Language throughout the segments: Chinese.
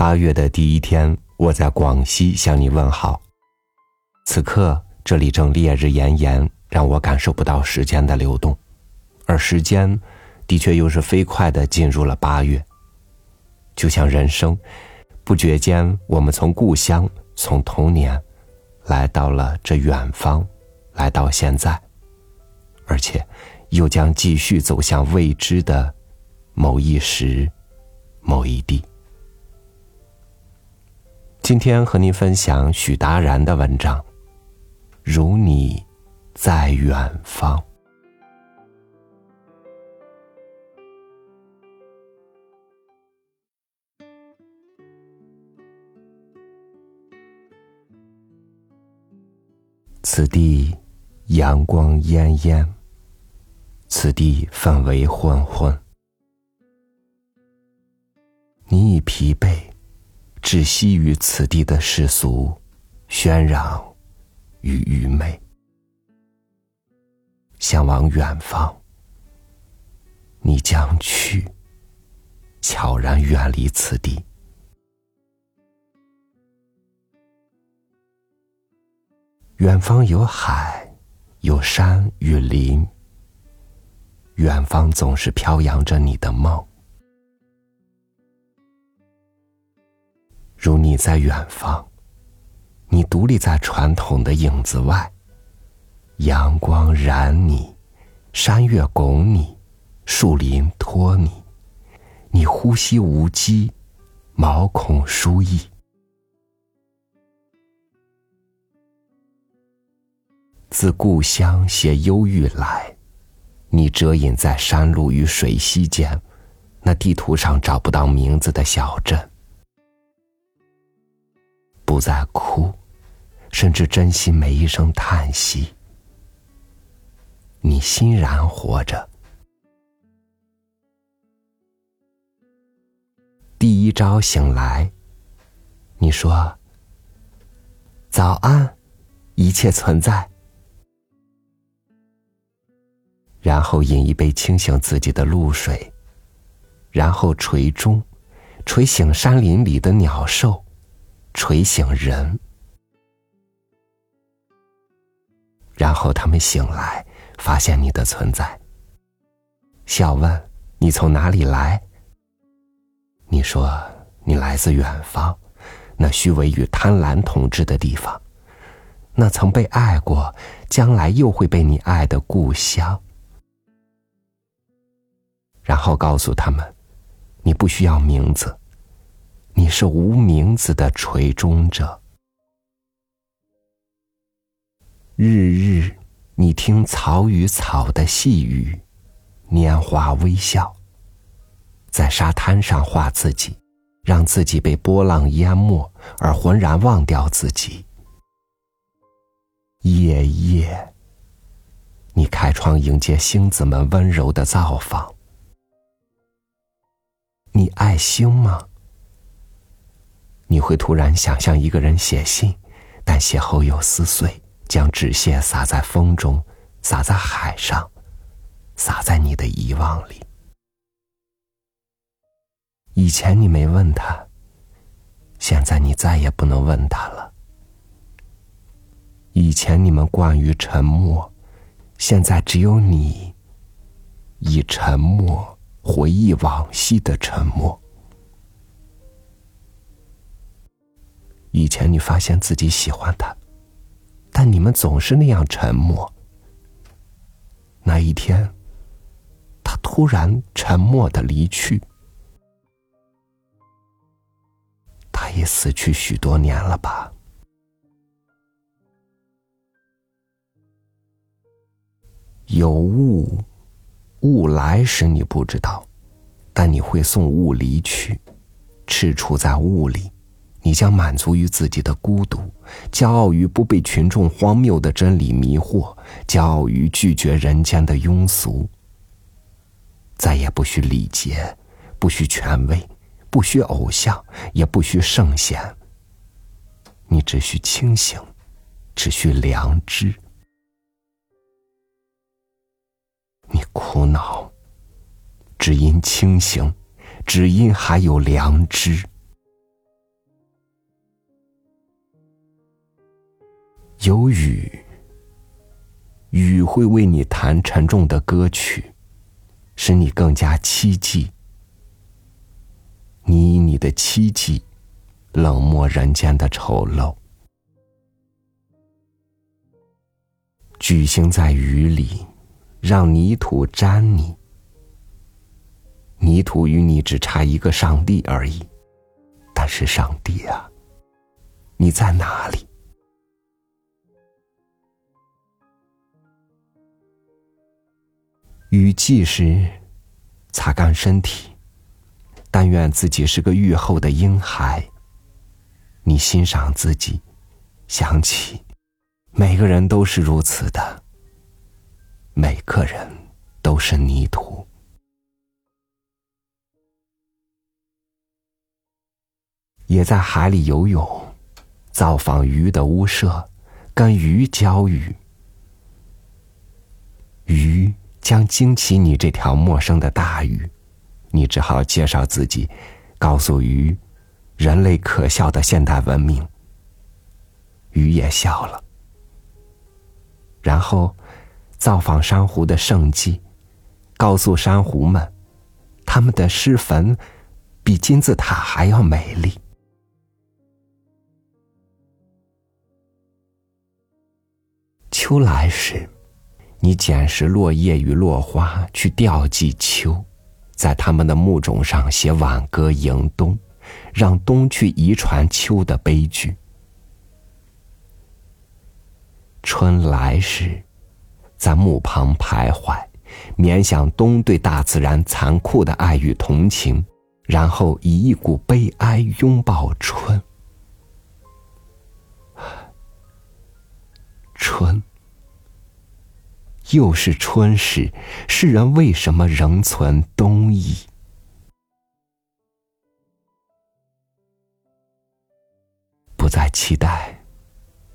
八月的第一天，我在广西向你问好。此刻这里正烈日炎炎，让我感受不到时间的流动，而时间的确又是飞快的进入了八月。就像人生，不觉间我们从故乡、从童年，来到了这远方，来到现在，而且又将继续走向未知的某一时、某一地。今天和您分享许达然的文章，《如你在远方》。此地阳光滟滟，此地氛围混混，你已疲惫。窒息于此地的世俗喧嚷与愚昧，向往远方，你将去，悄然远离此地。远方有海，有山与林，远方总是飘扬着你的梦。如你在远方，你独立在传统的影子外，阳光染你，山岳拱你，树林托你，你呼吸无羁，毛孔舒逸。自故乡携忧郁来，你遮隐在山路与水溪间，那地图上找不到名字的小镇。不再哭，甚至珍惜每一声叹息。你欣然活着。第一朝醒来，你说：“早安，一切存在。”然后饮一杯清醒自己的露水，然后捶钟，捶醒山林里的鸟兽。捶醒人，然后他们醒来，发现你的存在，笑问你从哪里来。你说你来自远方，那虚伪与贪婪统治的地方，那曾被爱过，将来又会被你爱的故乡。然后告诉他们，你不需要名字。你是无名字的垂钟者，日日你听草与草的细语，拈花微笑，在沙滩上画自己，让自己被波浪淹没而浑然忘掉自己。夜夜，你开窗迎接星子们温柔的造访。你爱星吗？你会突然想象一个人写信，但写后又撕碎，将纸屑撒在风中，撒在海上，撒在你的遗忘里。以前你没问他，现在你再也不能问他了。以前你们惯于沉默，现在只有你以沉默回忆往昔的沉默。以前你发现自己喜欢他，但你们总是那样沉默。那一天，他突然沉默的离去，他也死去许多年了吧？有雾，雾来时你不知道，但你会送雾离去，赤处在雾里。你将满足于自己的孤独，骄傲于不被群众荒谬的真理迷惑，骄傲于拒绝人间的庸俗。再也不需礼节，不需权威，不需偶像，也不需圣贤。你只需清醒，只需良知。你苦恼，只因清醒，只因还有良知。有雨，雨会为你弹沉重的歌曲，使你更加凄寂。你以你的凄寂，冷漠人间的丑陋。举行在雨里，让泥土沾你。泥土与你只差一个上帝而已，但是上帝啊，你在哪里？雨季时，擦干身体，但愿自己是个愈后的婴孩。你欣赏自己，想起。每个人都是如此的，每个人都是泥土。也在海里游泳，造访鱼的屋舍，跟鱼交语。鱼将惊起你这条陌生的大鱼，你只好介绍自己，告诉鱼，人类可笑的现代文明。鱼也笑了。然后，造访珊瑚的圣迹，告诉珊瑚们，他们的尸坟比金字塔还要美丽。秋来时，你捡拾落叶与落花，去吊祭秋，在他们的墓冢上写挽歌迎冬，让冬去遗传秋的悲剧。春来时，在墓旁徘徊，缅想冬对大自然残酷的爱与同情，然后以一股悲哀拥抱春。春，又是春时，世人为什么仍存冬意？不再期待。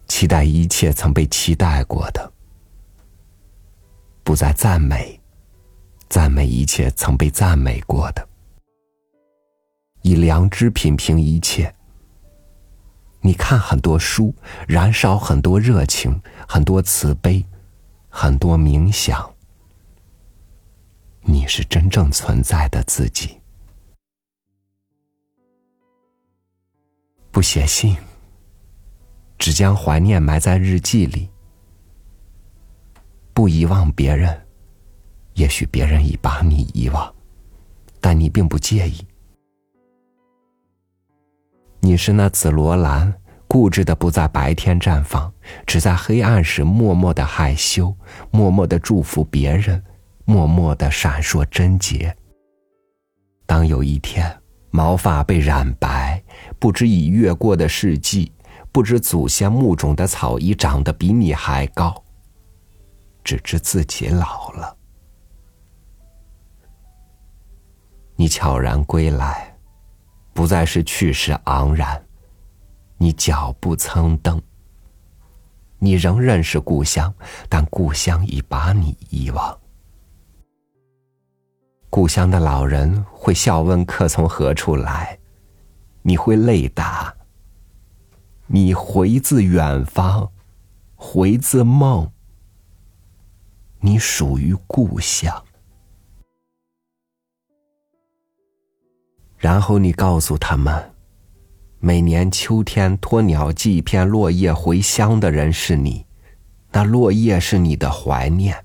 期待一切曾被期待过的，不再赞美；赞美一切曾被赞美过的，以良知品评一切。你看很多书，燃烧很多热情，很多慈悲，很多冥想。你是真正存在的自己，不写信。只将怀念埋在日记里，不遗忘别人。也许别人已把你遗忘，但你并不介意。你是那紫罗兰，固执的不在白天绽放，只在黑暗时默默的害羞，默默的祝福别人，默默的闪烁贞洁。当有一天毛发被染白，不知已越过的世纪。不知祖先墓中的草已长得比你还高，只知自己老了。你悄然归来，不再是去世昂然，你脚步蹭蹬。你仍认识故乡，但故乡已把你遗忘。故乡的老人会笑问客从何处来，你会泪答。你回自远方，回自梦。你属于故乡。然后你告诉他们，每年秋天托鸟寄一片落叶回乡的人是你，那落叶是你的怀念。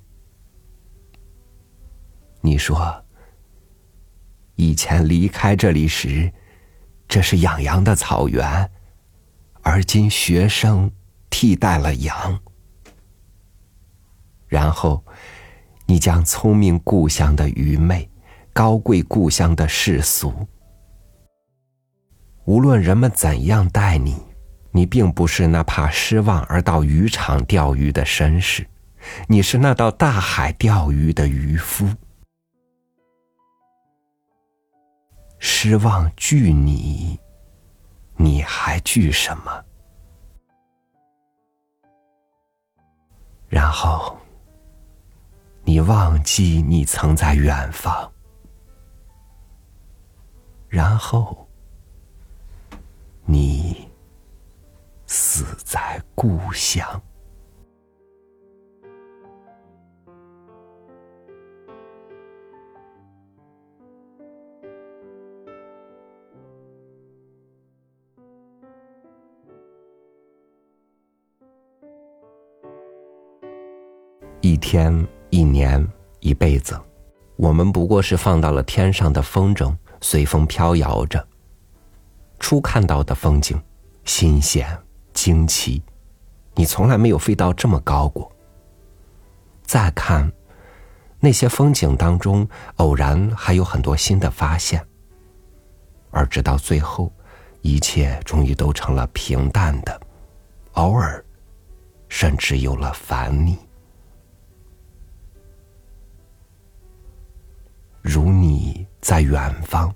你说，以前离开这里时，这是养羊的草原。而今学生替代了羊，然后你将聪明故乡的愚昧，高贵故乡的世俗。无论人们怎样待你，你并不是那怕失望而到渔场钓鱼的绅士，你是那到大海钓鱼的渔夫。失望惧你。你还惧什么？然后，你忘记你曾在远方，然后，你死在故乡。一天一年一辈子我们不过是放到了天上的风筝随风飘摇着。初看到的风景，新鲜、惊奇，你从来没有飞到这么高过。再看那些风景当中，偶然还有很多新的发现，而直到最后，一切终于都成了平淡的，偶尔，甚至有了烦腻。如你在远方，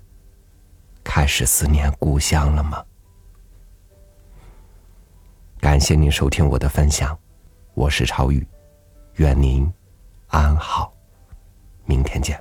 开始思念故乡了吗？感谢您收听我的分享，我是超宇。愿您安好，明天见。